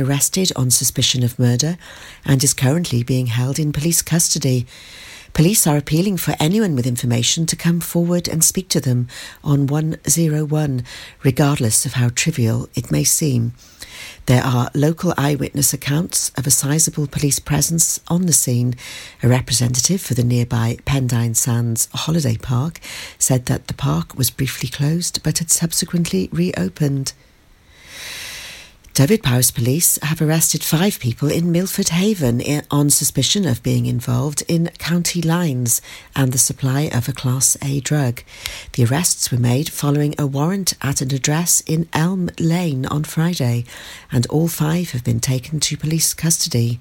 arrested on suspicion of murder and is currently being held in police custody. Police are appealing for anyone with information to come forward and speak to them on 101, regardless of how trivial it may seem. There are local eyewitness accounts of a sizable police presence on the scene. A representative for the nearby Pendine Sands holiday park said that the park was briefly closed but had subsequently reopened. Dyfed-Powys Police have arrested five people in Milford Haven on suspicion of being involved in county lines and the supply of a Class A drug. The arrests were made following a warrant at an address in Elm Lane on Friday, and all five have been taken to police custody.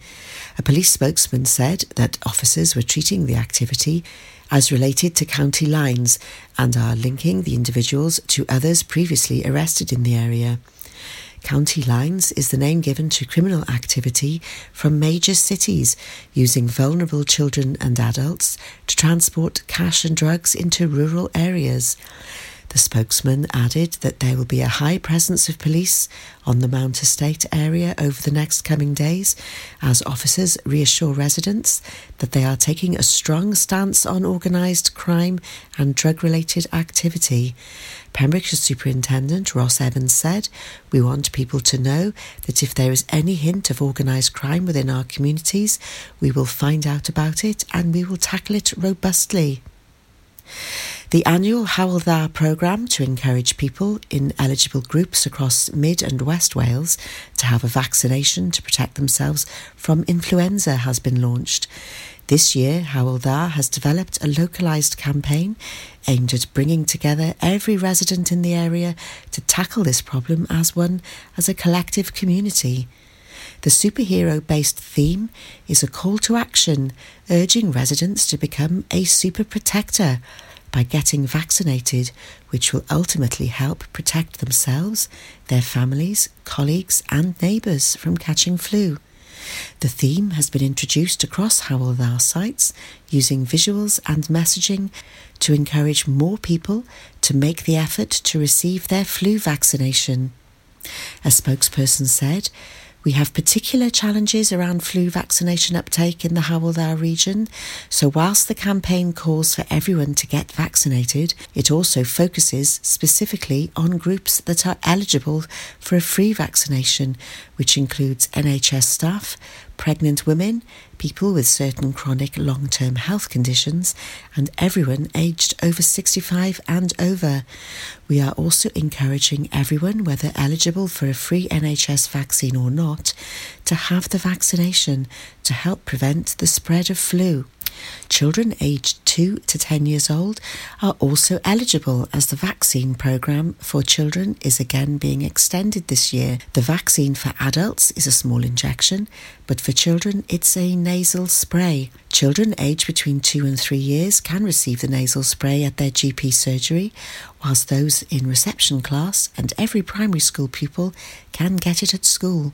A police spokesman said that officers were treating the activity as related to county lines and are linking the individuals to others previously arrested in the area. County lines is the name given to criminal activity from major cities using vulnerable children and adults to transport cash and drugs into rural areas. The spokesman added that there will be a high presence of police on the Mount Estate area over the next coming days as officers reassure residents that they are taking a strong stance on organised crime and drug related activity. Pembrokeshire Superintendent Ross Evans said, We want people to know that if there is any hint of organised crime within our communities, we will find out about it and we will tackle it robustly. The annual Hywel Dda programme to encourage people in eligible groups across Mid and West Wales to have a vaccination to protect themselves from influenza has been launched. This year, Hywel Dda has developed a localised campaign aimed at bringing together every resident in the area to tackle this problem as one, as a collective community. The superhero based theme is a call to action, urging residents to become a super protector by getting vaccinated, which will ultimately help protect themselves, their families, colleagues, and neighbours from catching flu. The theme has been introduced across Hywel Dda sites using visuals and messaging to encourage more people to make the effort to receive their flu vaccination. A spokesperson said, we have particular challenges around flu vaccination uptake in the Hywel Dda region, so whilst the campaign calls for everyone to get vaccinated, it also focuses specifically on groups that are eligible for a free vaccination, which includes NHS staff, pregnant women, people with certain chronic long term health conditions, and everyone aged over 65 and over. We are also encouraging everyone, whether eligible for a free NHS vaccine or not, to have the vaccination to help prevent the spread of flu. Children aged 2 to 10 years old are also eligible as the vaccine programme for children is again being extended this year. The vaccine for adults is a small injection, but for children it's a nasal spray. Children aged between 2 and 3 years can receive the nasal spray at their GP surgery, whilst those in reception class and every primary school pupil can get it at school.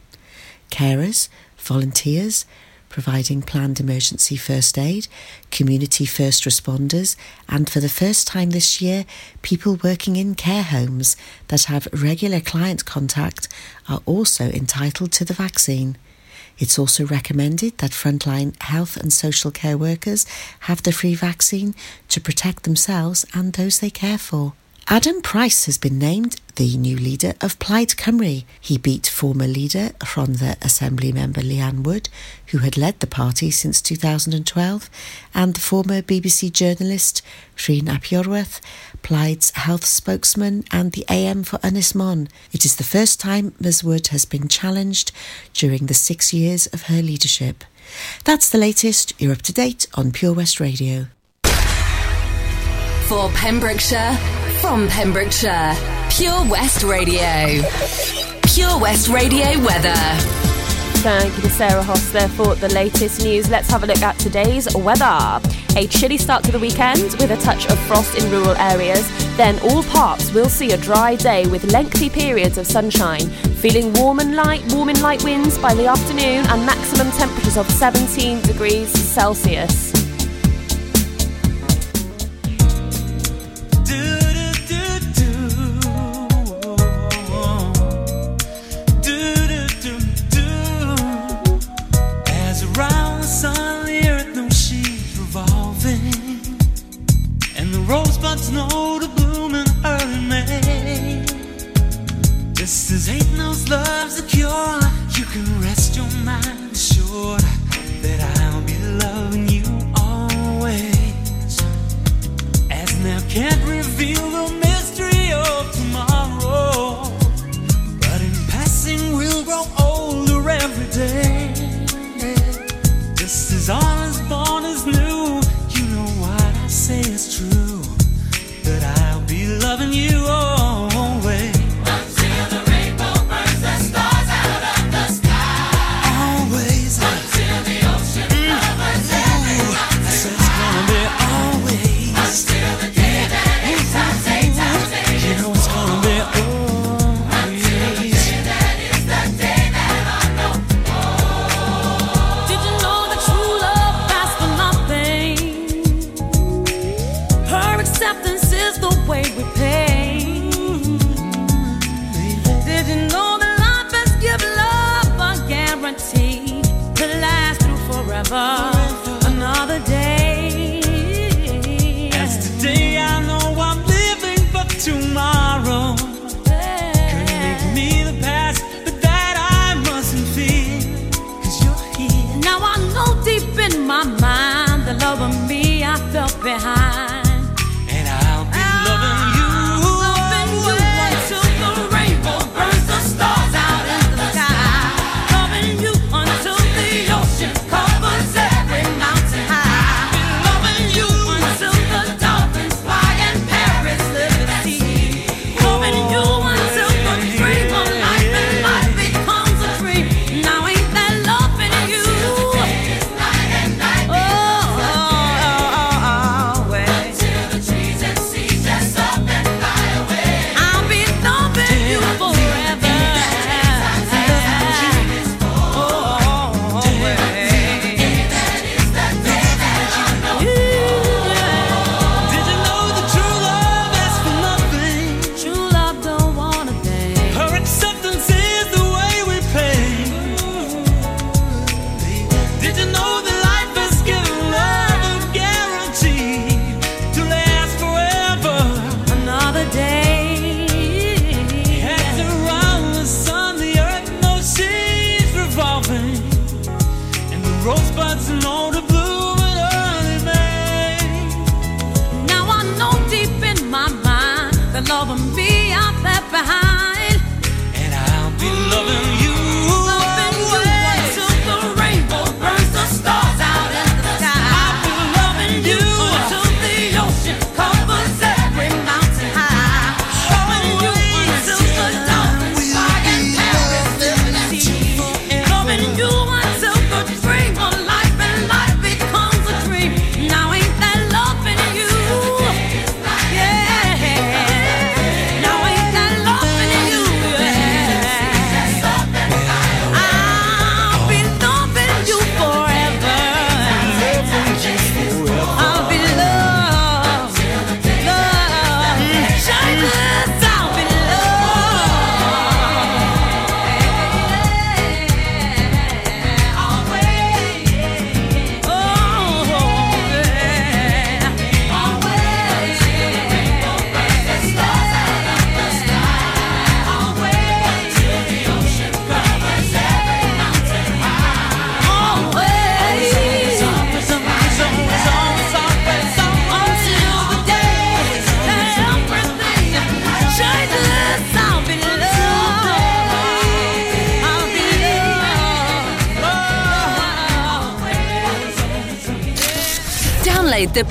Carers, volunteers, providing planned emergency first aid, community first responders, and for the first time this year, people working in care homes that have regular client contact are also entitled to the vaccine. It's also recommended that frontline health and social care workers have the free vaccine to protect themselves and those they care for. Adam Price has been named the new leader of Plaid Cymru. He beat former leader Rhondda Assembly member Leanne Wood, who had led the party since 2012, and the former BBC journalist Rhun ap Iorwerth, Plaid's health spokesman, and the AM for Ynys Môn. It is the first time Ms Wood has been challenged during the six years of her leadership. That's the latest. You're up to date on Pure West Radio. For Pembrokeshire, from Pembrokeshire, Pure West Radio. Pure West Radio weather. Thank you to Sarah Hoss there for the latest news. Let's have a look at today's weather. A chilly start to the weekend with a touch of frost in rural areas. Then all parts will see a dry day with lengthy periods of sunshine. Feeling warm and light, warm and light winds by the afternoon and maximum temperatures of 17 degrees Celsius. the know to bloom in early May. Ain't no love's a cure. You can rest your mind assured that I'll be loving you always. As now can't reveal the mystery of tomorrow, but in passing we'll grow older every day.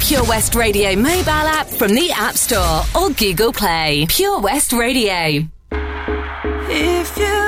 Pure West Radio mobile app from the App Store or Google Play. Pure West Radio. If you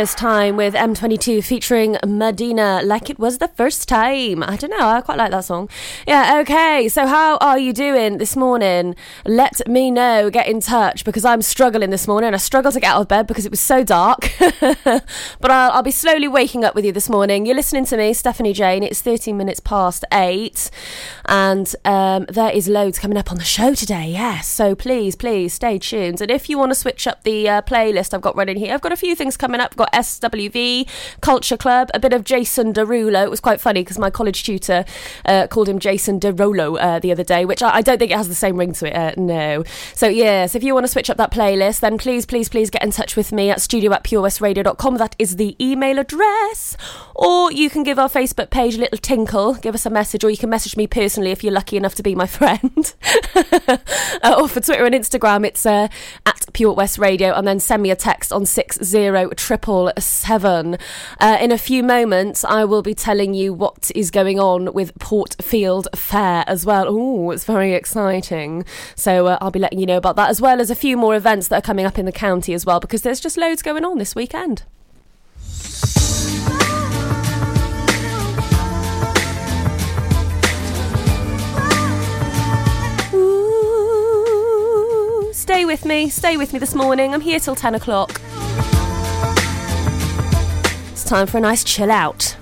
first time with M22 featuring Medina, like it was the first time. I don't know, I quite like that song. Yeah, okay, so how are you doing this morning? Let me know, get in touch because I'm struggling this morning. I struggled to get out of bed because it was so dark. but I'll, I'll, be slowly waking up with you this morning. You're listening to me, Stephanie-Jayne. It's 13 minutes past eight, and um, there is loads coming up on the show today, yes. So please, please stay tuned. And if you want to switch up the uh, playlist I've got running here, I've got a few things coming up. Got SWV, Culture Club, a bit of Jason Derulo. It was quite funny because my college tutor uh, called him Jason Derulo uh, the other day, which I, I, don't think it has the same ring to it. Uh, no. So, yes, if you want to switch up that playlist, then please, please, please get in touch with me at studio at purewestradio.com. That is the email address. Or you can give our Facebook page a little tinkle, give us a message, or you can message me personally if you're lucky enough to be my friend. Uh, or for Twitter and Instagram, it's uh, at Pure West Radio, and then send me a text on 60 triple seven. Uh, in a few moments, I will be telling you what is going on with Portfield Fair as well. Oh, it's very exciting. So uh, I'll be letting you know about that as well as a few more events that are coming up in the county as well because there's just loads going on this weekend. stay with me, stay with me this morning. I'm here till 10 o'clock time for a nice chill out.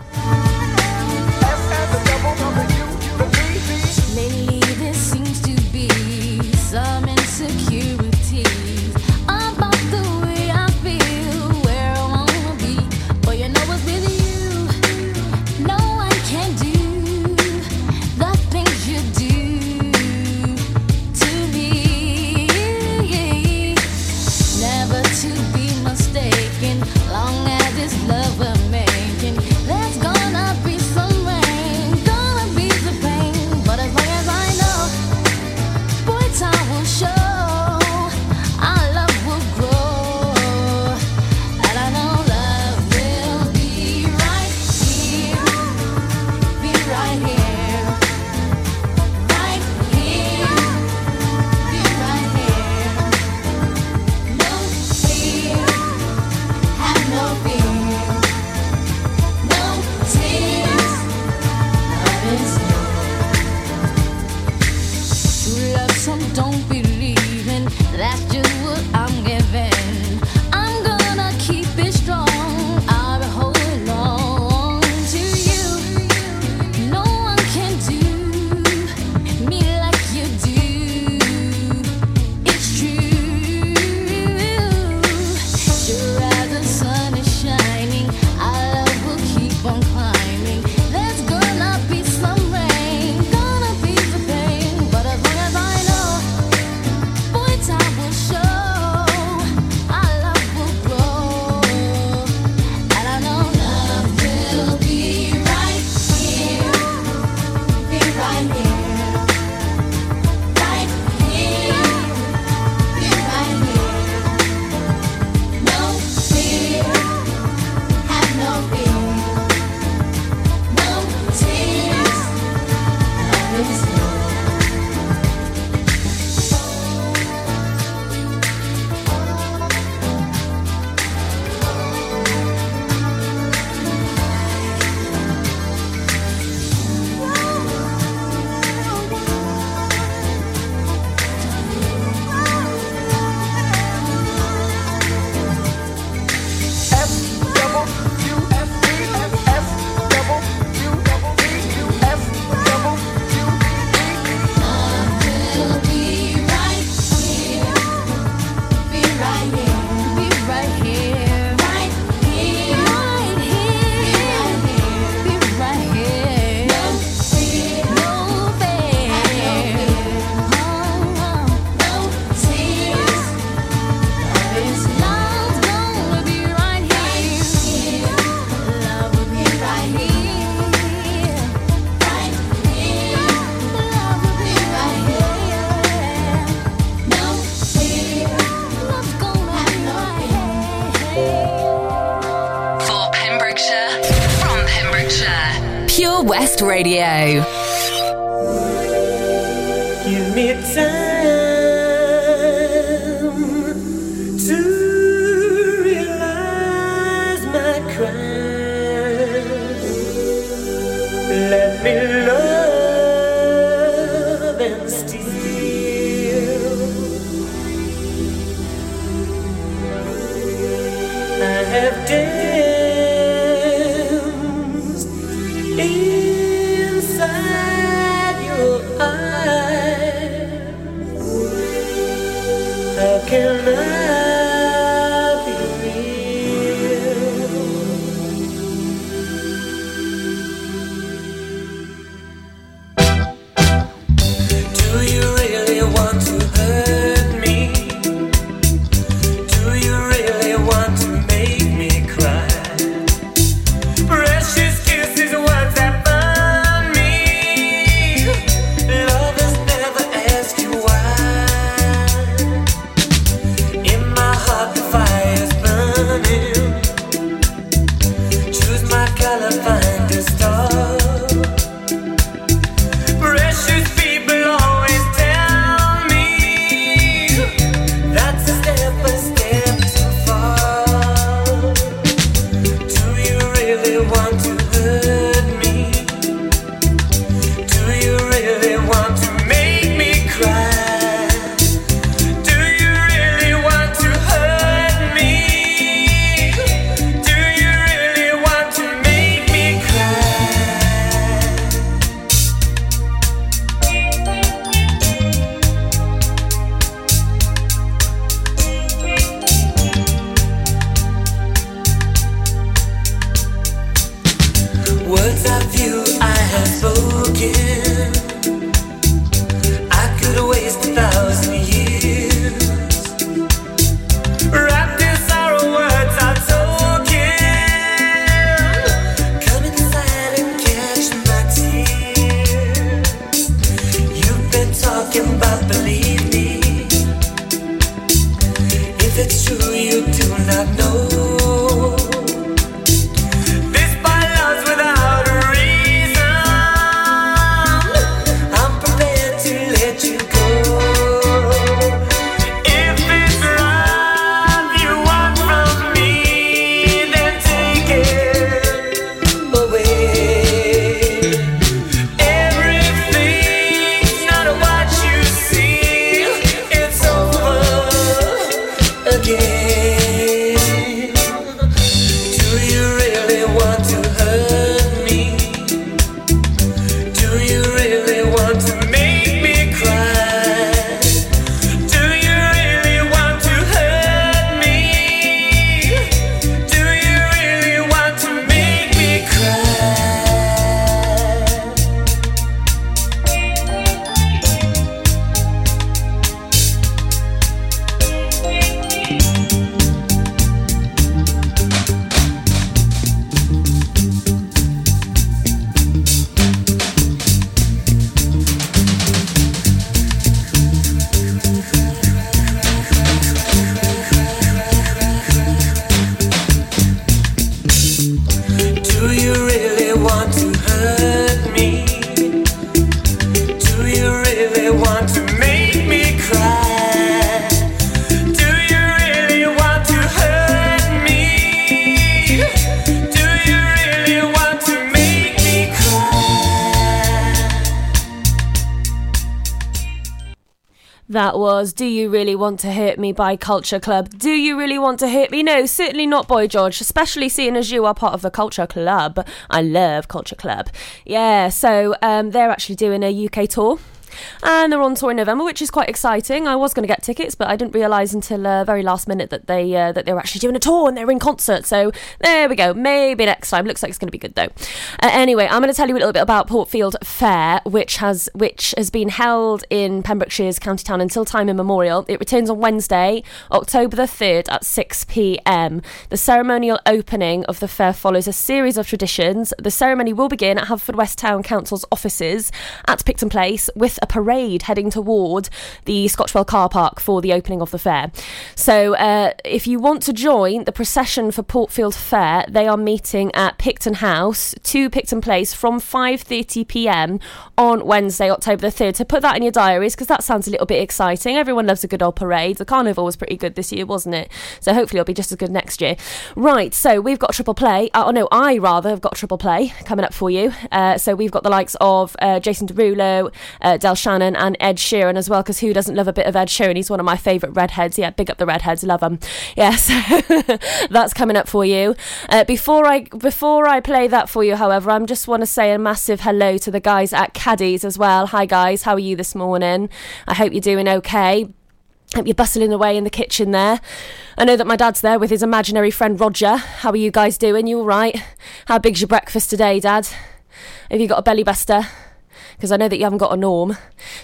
You Really Want to Hurt Me by Culture Club. Do you really want to hurt me? No, certainly not, Boy George, especially seeing as you are part of the Culture Club. I love Culture Club. Yeah, so um, they're actually doing a UK tour and they're on tour in November, which is quite exciting. I was going to get tickets, but I didn't realise until uh, very last minute that they uh, that they were actually doing a tour and they were in concert. So there we go. Maybe next time. Looks like it's going to be good though. Uh, anyway, I'm going to tell you a little bit about Portfield Fair, which has which has been held in Pembrokeshire's county town until time immemorial. It returns on Wednesday, October the third at 6 p.m. The ceremonial opening of the fair follows a series of traditions. The ceremony will begin at Haverfordwest Town Council's offices at Picton Place with a parade heading toward the Scotchwell car park for the opening of the fair. So, uh, if you want to join the procession for Portfield Fair, they are meeting at Picton House, 2 Picton Place, from 5:30 p.m. on Wednesday, October the 3rd. So put that in your diaries because that sounds a little bit exciting. Everyone loves a good old parade. The carnival was pretty good this year, wasn't it? So hopefully it'll be just as good next year. Right, so we've got triple play. Uh, oh no, I rather have got triple play coming up for you. Uh, so we've got the likes of uh, Jason Derulo, uh, Del Shannon, and Ed Sheeran as well, because who doesn't love a bit of Ed Sheeran? He's one of my favourite redheads. Yeah, big up the redheads, love them. Yes, that's coming up for you. Uh, before I before I play that for you, however, I just want to say a massive hello to the guys at Caddies as well. Hi guys, how are you this morning? I hope you're doing okay. Hope you're bustling away in the kitchen there. I know that my dad's there with his imaginary friend Roger. How are you guys doing? You all right? How big's your breakfast today, Dad? Have you got a belly buster? Because I know that you haven't got a norm.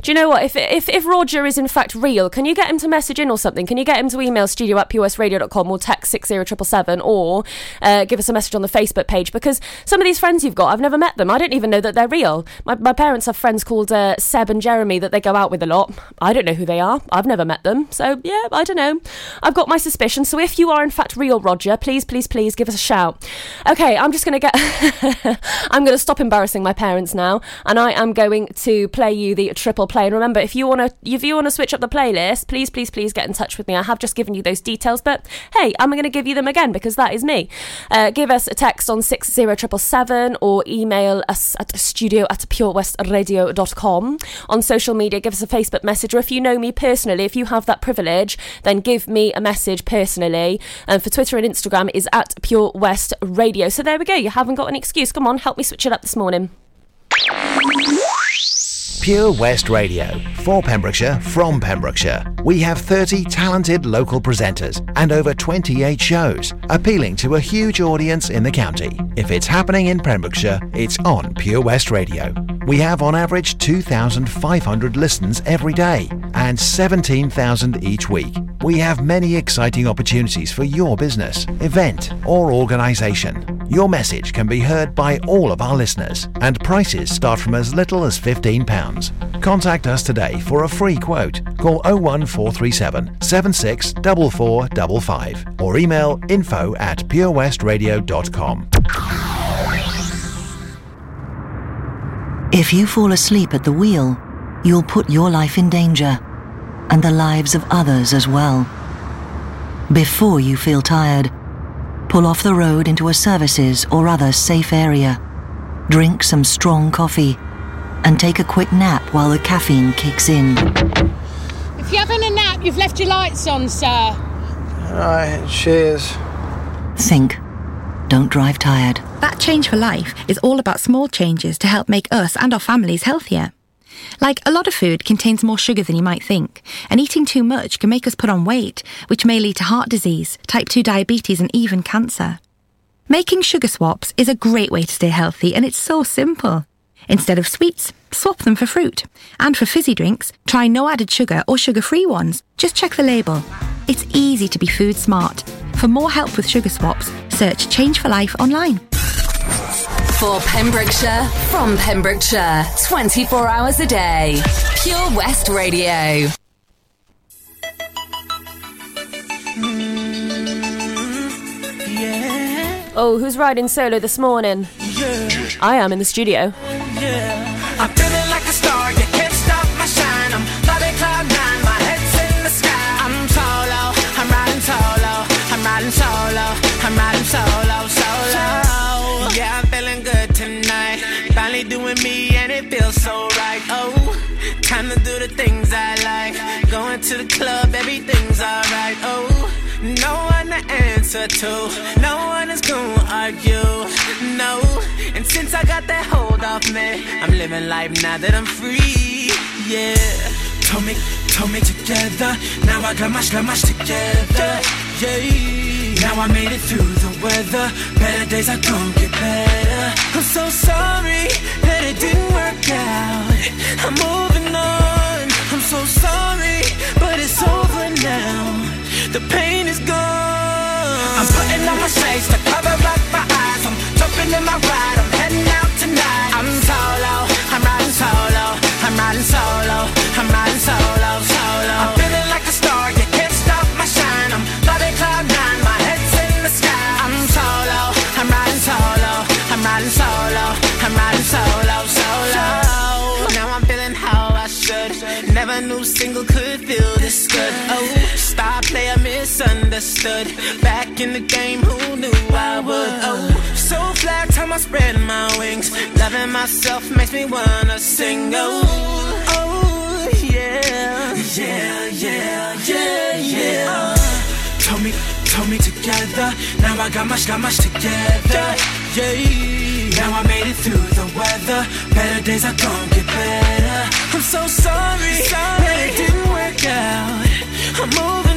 Do you know what? If, if if Roger is in fact real, can you get him to message in or something? Can you get him to email studio at or text 60777 or uh, give us a message on the Facebook page? Because some of these friends you've got, I've never met them. I don't even know that they're real. My, my parents have friends called uh, Seb and Jeremy that they go out with a lot. I don't know who they are. I've never met them. So, yeah, I don't know. I've got my suspicions. So if you are in fact real, Roger, please, please, please give us a shout. Okay, I'm just going to get. I'm going to stop embarrassing my parents now and I am going going to play you the triple play. And remember, if you want to, if you want to switch up the playlist, please, please, please get in touch with me. I have just given you those details, but hey, I'm going to give you them again because that is me. Uh, give us a text on six zero triple seven or email us at studio at purewestradio.com. On social media, give us a Facebook message, or if you know me personally, if you have that privilege, then give me a message personally. And for Twitter and Instagram is at Pure West Radio. So there we go. You haven't got an excuse. Come on, help me switch it up this morning. Pure West Radio. For Pembrokeshire, from Pembrokeshire. We have 30 talented local presenters and over 28 shows, appealing to a huge audience in the county. If it's happening in Pembrokeshire, it's on Pure West Radio. We have on average 2,500 listens every day and 17,000 each week. We have many exciting opportunities for your business, event, or organisation. Your message can be heard by all of our listeners, and prices start from as little as £15. Contact us today for a free quote. Call 01437 764455 or email info at purewestradio.com. If you fall asleep at the wheel, you'll put your life in danger and the lives of others as well. Before you feel tired, pull off the road into a services or other safe area. Drink some strong coffee and take a quick nap while the caffeine kicks in. If you're having a nap, you've left your lights on, sir. Alright, cheers. Think. Don't drive tired. That Change for Life is all about small changes to help make us and our families healthier. Like a lot of food contains more sugar than you might think, and eating too much can make us put on weight, which may lead to heart disease, type 2 diabetes, and even cancer. Making sugar swaps is a great way to stay healthy, and it's so simple. Instead of sweets, swap them for fruit. And for fizzy drinks, try no added sugar or sugar free ones. Just check the label. It's easy to be food smart. For more help with sugar swaps, search Change for Life online. For Pembrokeshire, from Pembrokeshire, 24 hours a day. Pure West Radio. Oh, who's riding solo this morning? I am in the studio. I'm to the club, everything's alright. Oh. No one to answer to, no one is gonna argue, no. And since I got that hold off me, I'm living life now that I'm free, yeah. Told me, told me together, now I got my my together, yeah. Now I made it through the weather, better days are gonna get better. I'm so sorry that it didn't work out. I'm moving on, I'm so sorry, it's over now. The pain is gone. I'm putting on my shades to cover up my eyes. I'm jumping in my ride. I'm heading out tonight. I'm solo. I'm riding solo. I'm riding solo. Misunderstood. Back in the game, who knew I would? Oh, so flat, time I spread my wings. Loving myself makes me wanna sing. Oh, oh, yeah, yeah, yeah, yeah, yeah. Told me, told me together. Now I got much, got much together. Yeah. Now I made it through the weather. Better days are gonna get better. I'm so sorry, that it didn't work out. I'm moving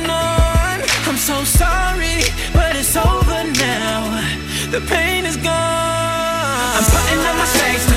so sorry, but it's over now. The pain is gone. I'm putting on my shades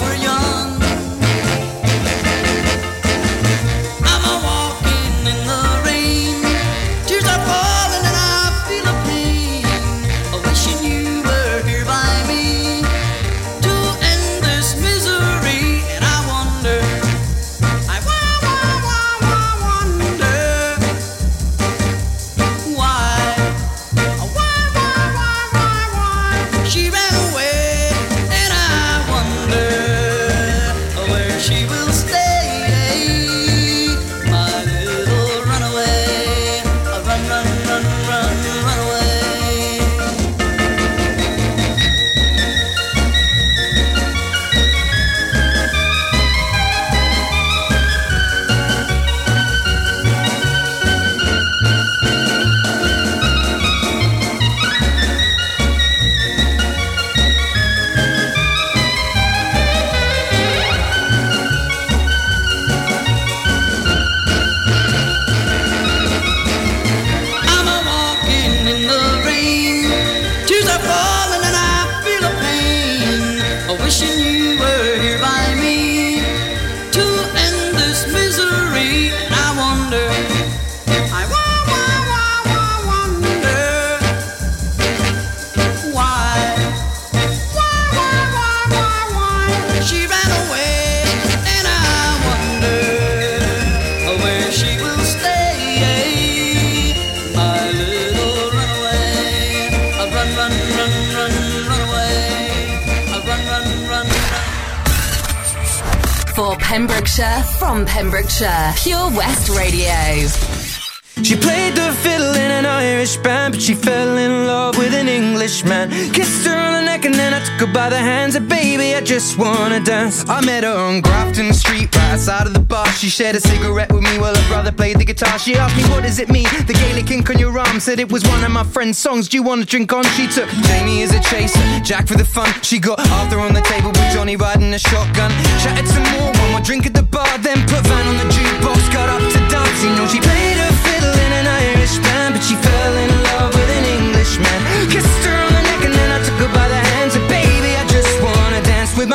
were young. Pembrokeshire from Pembrokeshire. Pure West Radio. She played the fiddle in an Irish band, but she fell in love with an Englishman. Kissed her on the neck and then I by the hands. And baby, I just wanna dance. I met her on Grafton Street, right outside of the bar. She shared a cigarette with me while her brother played the guitar. She asked me, What does it mean? The Gaelic ink on your arm said it was one of my friend's songs. Do you wanna drink on? She took Jamie as a chaser, Jack for the fun. She got Arthur on the table with Johnny riding a shotgun. Chatted some more, one more drink at the bar, then put Van on the jukebox. Got up to dance, you know she played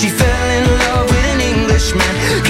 she fell in love with an Englishman.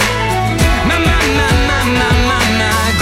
My, my, my, my,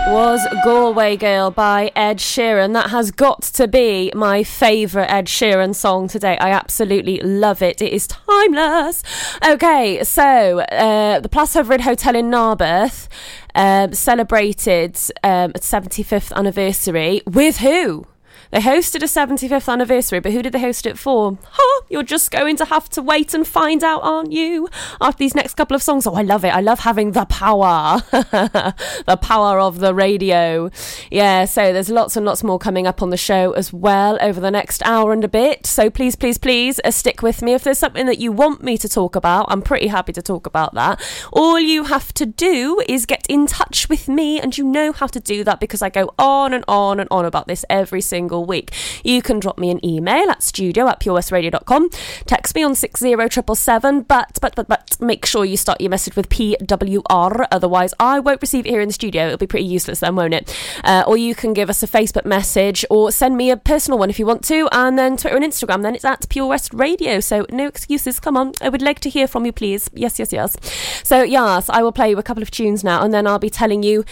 was Galway Girl by Ed Sheeran. That has got to be my favourite Ed Sheeran song today. I absolutely love it. It is timeless. Okay, so uh, the Plas Hyfryd Hotel in Narberth um, celebrated um, its 75th anniversary with who? They hosted a 75th anniversary, but who did they host it for? Huh, you're just going to have to wait and find out, aren't you? After these next couple of songs. Oh, I love it. I love having the power. the power of the radio. Yeah, so there's lots and lots more coming up on the show as well over the next hour and a bit. So please, please, please uh, stick with me. If there's something that you want me to talk about, I'm pretty happy to talk about that. All you have to do is get in touch with me, and you know how to do that because I go on and on and on about this every single week. You can drop me an email at studio at purewestradio.com, text me on 60777, but, but, but, but make sure you start your message with PWR, otherwise I won't receive it here in the studio. It'll be pretty useless then, won't it? Uh, or you can give us a Facebook message or send me a personal one if you want to, and then Twitter and Instagram, then it's at Pure West Radio. So no excuses, come on. I would like to hear from you, please. Yes, yes, yes. So, yes, I will play you a couple of tunes now, and then I'll be telling you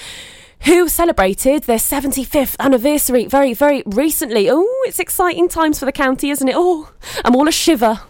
who celebrated their 75th anniversary very, very recently. Oh, it's exciting times for the county, isn't it? Oh, I'm all a shiver.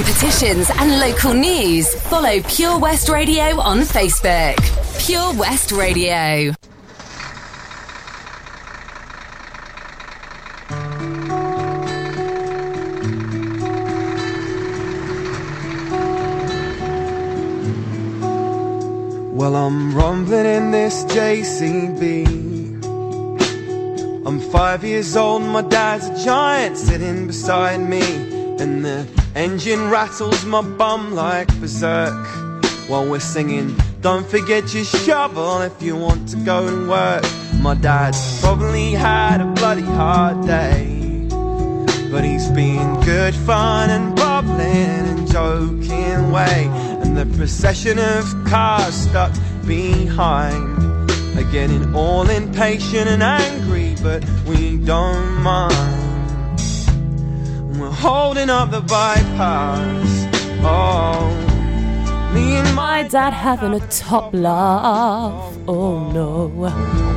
Competitions and local news, follow Pure West Radio on Facebook. Pure West Radio. Well, I'm rumbling in this JCB. I'm five years old, my dad's a giant sitting beside me. And the engine rattles my bum like berserk while we're singing. Don't forget your shovel if you want to go and work. My dad's probably had a bloody hard day, but he's been good fun and bubbling and joking way. And the procession of cars stuck behind are getting all impatient and angry, but we don't mind. Holding up the bypass. Oh, me and My dad having a top laugh. Oh no.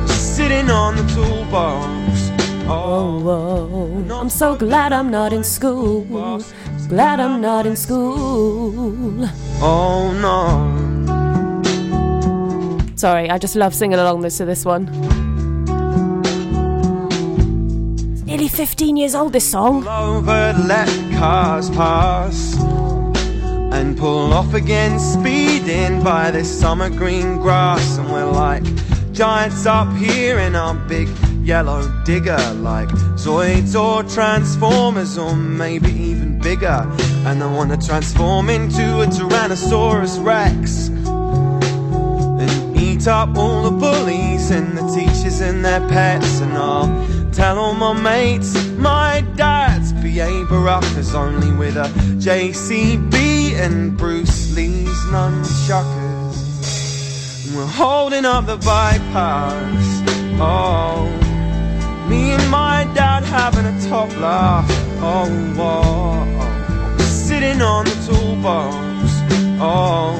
sitting on the toolbox. Oh, I'm so glad I'm not in school. Glad I'm not in school. Oh no. Sorry, I just love singing along this to this one. Nearly 15 years old, this song. over, let cars pass and pull off again, speeding by this summer green grass. And we're like giants up here in our big yellow digger, like Zoids or Transformers, or maybe even bigger. And I want to transform into a Tyrannosaurus Rex and eat up all the bullies and the teachers and their pets. And I'll tell all my mates my dad's B.A. Baracus only with a JCB and Bruce Lee's nunchuckers. We're holding up the bypass. Oh, me and my dad having a top laugh. Oh, oh, oh. sitting on the toolbox. Oh.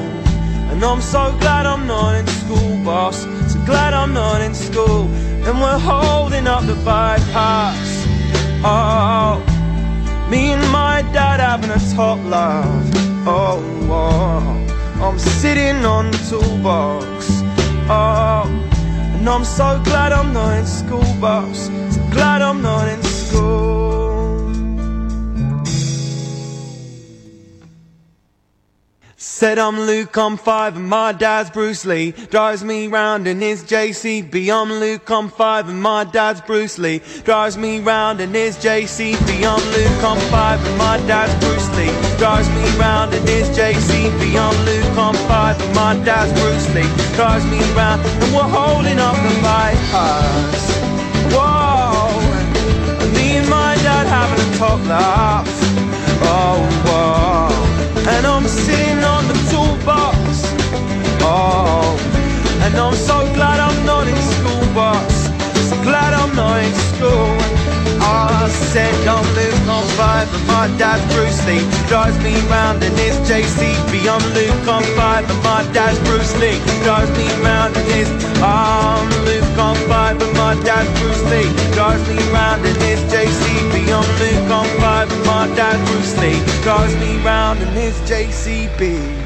And I'm so glad I'm not in school, boss. So glad I'm not in school. And we're holding up the bypass. Oh, me and my dad having a top laugh. Oh, oh, I'm sitting on the toolbox. Oh, and I'm so glad I'm not in school, boss. So glad I'm not in Said I'm Luke, I'm five, and my dad's Bruce Lee. Drives me round in his JCB. I'm Luke, I'm five, and my dad's Bruce Lee. Drives me round in his JCB. I'm Luke, I'm five, and my dad's Bruce Lee. Drives me round in his JCB. I'm Luke, I'm five, and my dad's Bruce Lee. Drives me round, and we're holding up the bypass. Whoa, and me and my dad having a top laugh. Oh, whoa. And I'm sitting. Oh, and I'm so glad I'm not in school, boss. So glad I'm not in school. I said I'm Luke, I'm five, and my dad's Bruce Lee. Drives me round in his JCB. I'm Luke, I'm five, and my dad's Bruce Lee. Drives me round in his. I'm Luke, I'm five, and my dad's Bruce Lee. Drives me round in his JCB. I'm Luke, I'm five, and my dad's Bruce Lee. Drives me round in his JCB.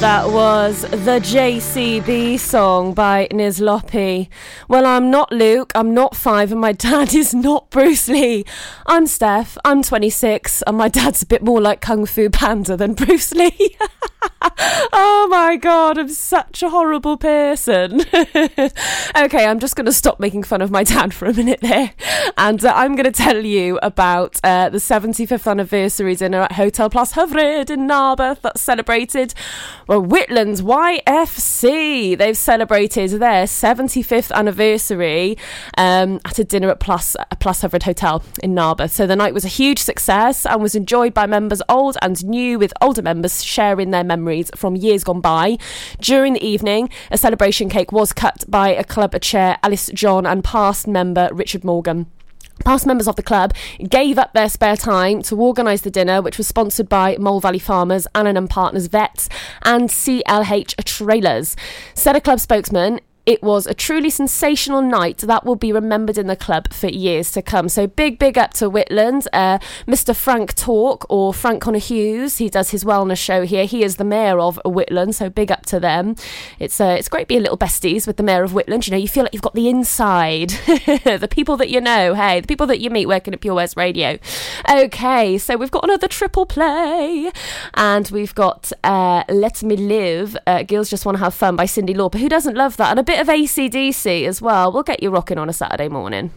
That was the JCB song by Niz. Well, I'm not Luke, I'm not five, and my dad is not Bruce Lee. I'm Steph, I'm 26, and my dad's a bit more like Kung Fu Panda than Bruce Lee. oh my god, I'm such a horrible person. okay, I'm just going to stop making fun of my dad for a minute there. And uh, I'm going to tell you about uh, the 75th anniversary dinner at Hotel Plas Hyfryd in Narberth that's celebrated. Well, Whitlands YFC, they've celebrated their 75th anniversary um, at a dinner at Plas, uh, Plas Hyfryd Hotel in Narberth. So the night was a huge success and was enjoyed by members old and new, with older members sharing their memories from years gone by. During the evening, a celebration cake was cut by a club chair, Alice John, and past member Richard Morgan. Past members of the club gave up their spare time to organise the dinner, which was sponsored by Mole Valley Farmers, Allen and Partners Vets, and CLH Trailers. Said a club spokesman, It was a truly sensational night that will be remembered in the club for years to come. So big, big up to Whitland. Uh, Mr. Frank Talk or Frank Connor Hughes, he does his wellness show here. He is the mayor of Whitland, so big up to them. It's uh, it's great being little besties with the mayor of Whitland. You know, you feel like you've got the inside, the people that you know. Hey, the people that you meet working at Pure West Radio. Okay, so we've got another triple play, and we've got uh, "Let Me Live." Uh, Girls just want to have fun by Cyndi Lauper. Who doesn't love that? And a bit of ACDC as well. We'll get you rocking on a Saturday morning.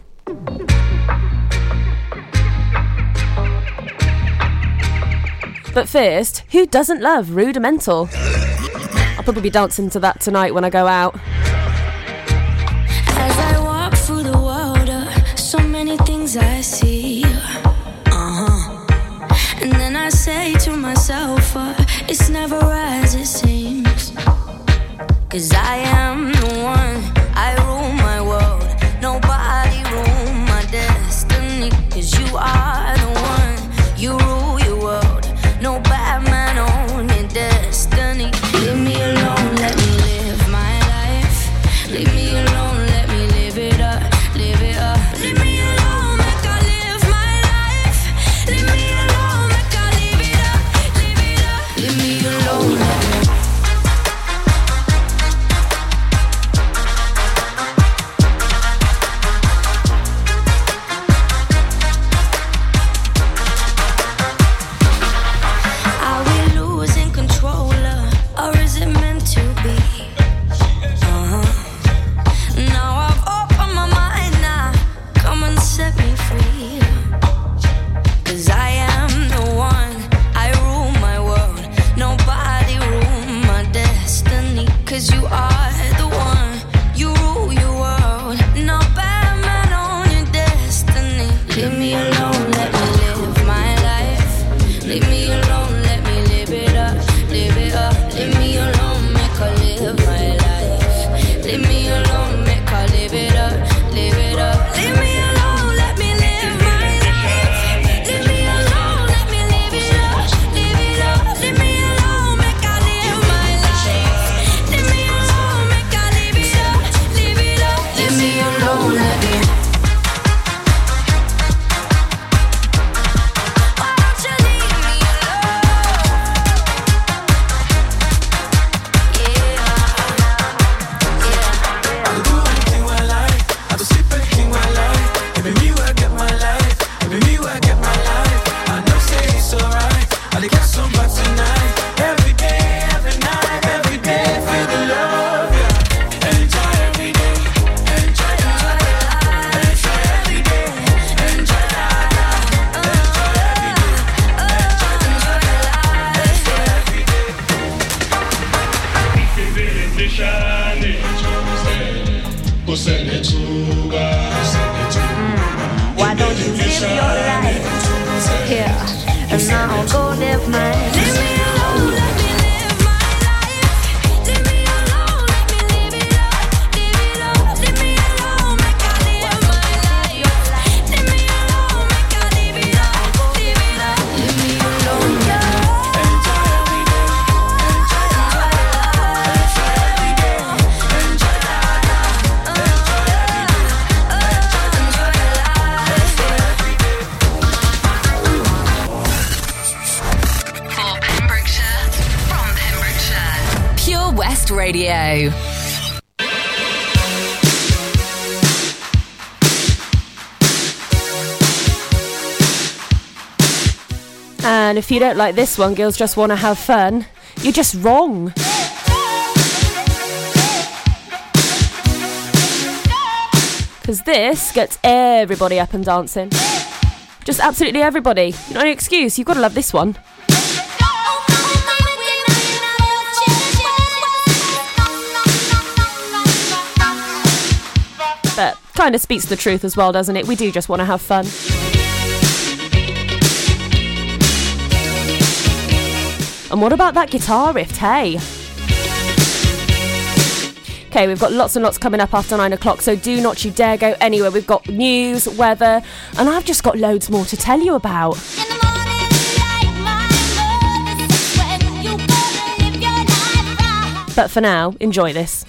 But first, who doesn't love Rudimental? I'll probably be dancing to that tonight when I go out. As I walk through the world, so many things I see. Uh-huh. And then I say to myself, uh, it's never seems. Cause I am the one, I rule And if you don't like this one, girls just want to have fun, you're just wrong. Because this gets everybody up and dancing. Just absolutely everybody. Not an excuse, you've got to love this one. Kind of speaks the truth as well, doesn't it? We do just want to have fun. And what about that guitar riff, hey? Okay, we've got lots and lots coming up after nine o'clock, so do not you dare go anywhere. We've got news, weather, and I've just got loads more to tell you about. But for now, enjoy this.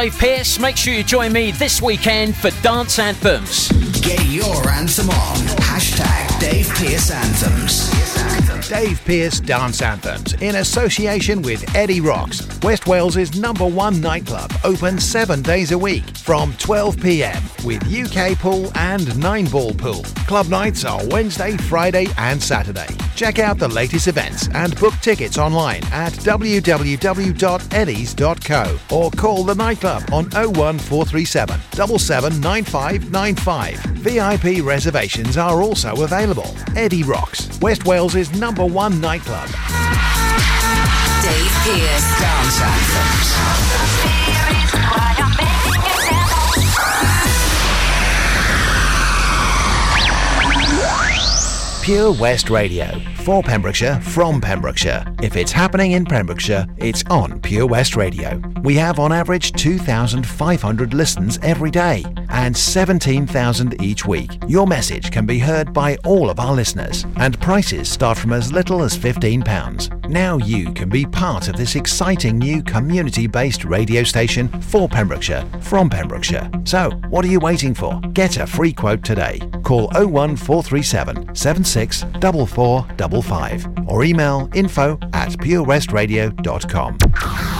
Dave Pearce. Make sure you join me this weekend for Dance Anthems. Get your anthem on. Hashtag Dave Pearce Anthems. Dave Pearce Dance Anthems in association with Eddie Rocks, West Wales's number one nightclub, open seven days a week from 12 pm with UK pool and nine ball pool. Club nights are Wednesday, Friday, and Saturday. Check out the latest events and book tickets online at www.eddies.co or call the nightclub on 01437 779595. VIP reservations are also available. Eddie Rocks, West Wales's number one nightclub. Dave Pearce Dance Anthems. Pure West Radio. For Pembrokeshire, from Pembrokeshire. If it's happening in Pembrokeshire, it's on Pure West Radio. We have on average 2,500 listens every day and 17,000 each week. Your message can be heard by all of our listeners and prices start from as little as £15. Now you can be part of this exciting new community-based radio station for Pembrokeshire, from Pembrokeshire. So, what are you waiting for? Get a free quote today. Call 01437 76 4455 or email info at purewestradio.com.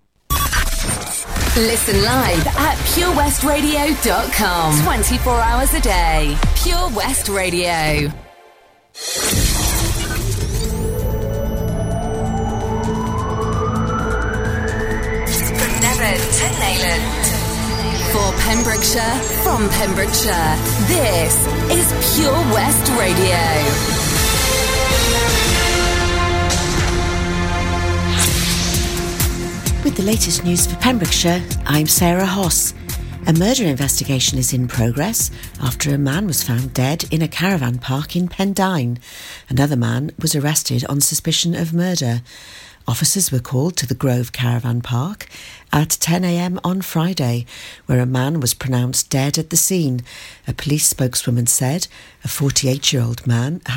Listen live at purewestradio.com. 24 hours a day. Pure West Radio. From Devon to Neyland. For Pembrokeshire, from Pembrokeshire, this is Pure West Radio. With the latest news for Pembrokeshire, I'm Sarah Hoss. A murder investigation is in progress after a man was found dead in a caravan park in Pendine. Another man was arrested on suspicion of murder. Officers were called to the Grove Caravan Park at 10am on Friday, where a man was pronounced dead at the scene. A police spokeswoman said a 48 year old man has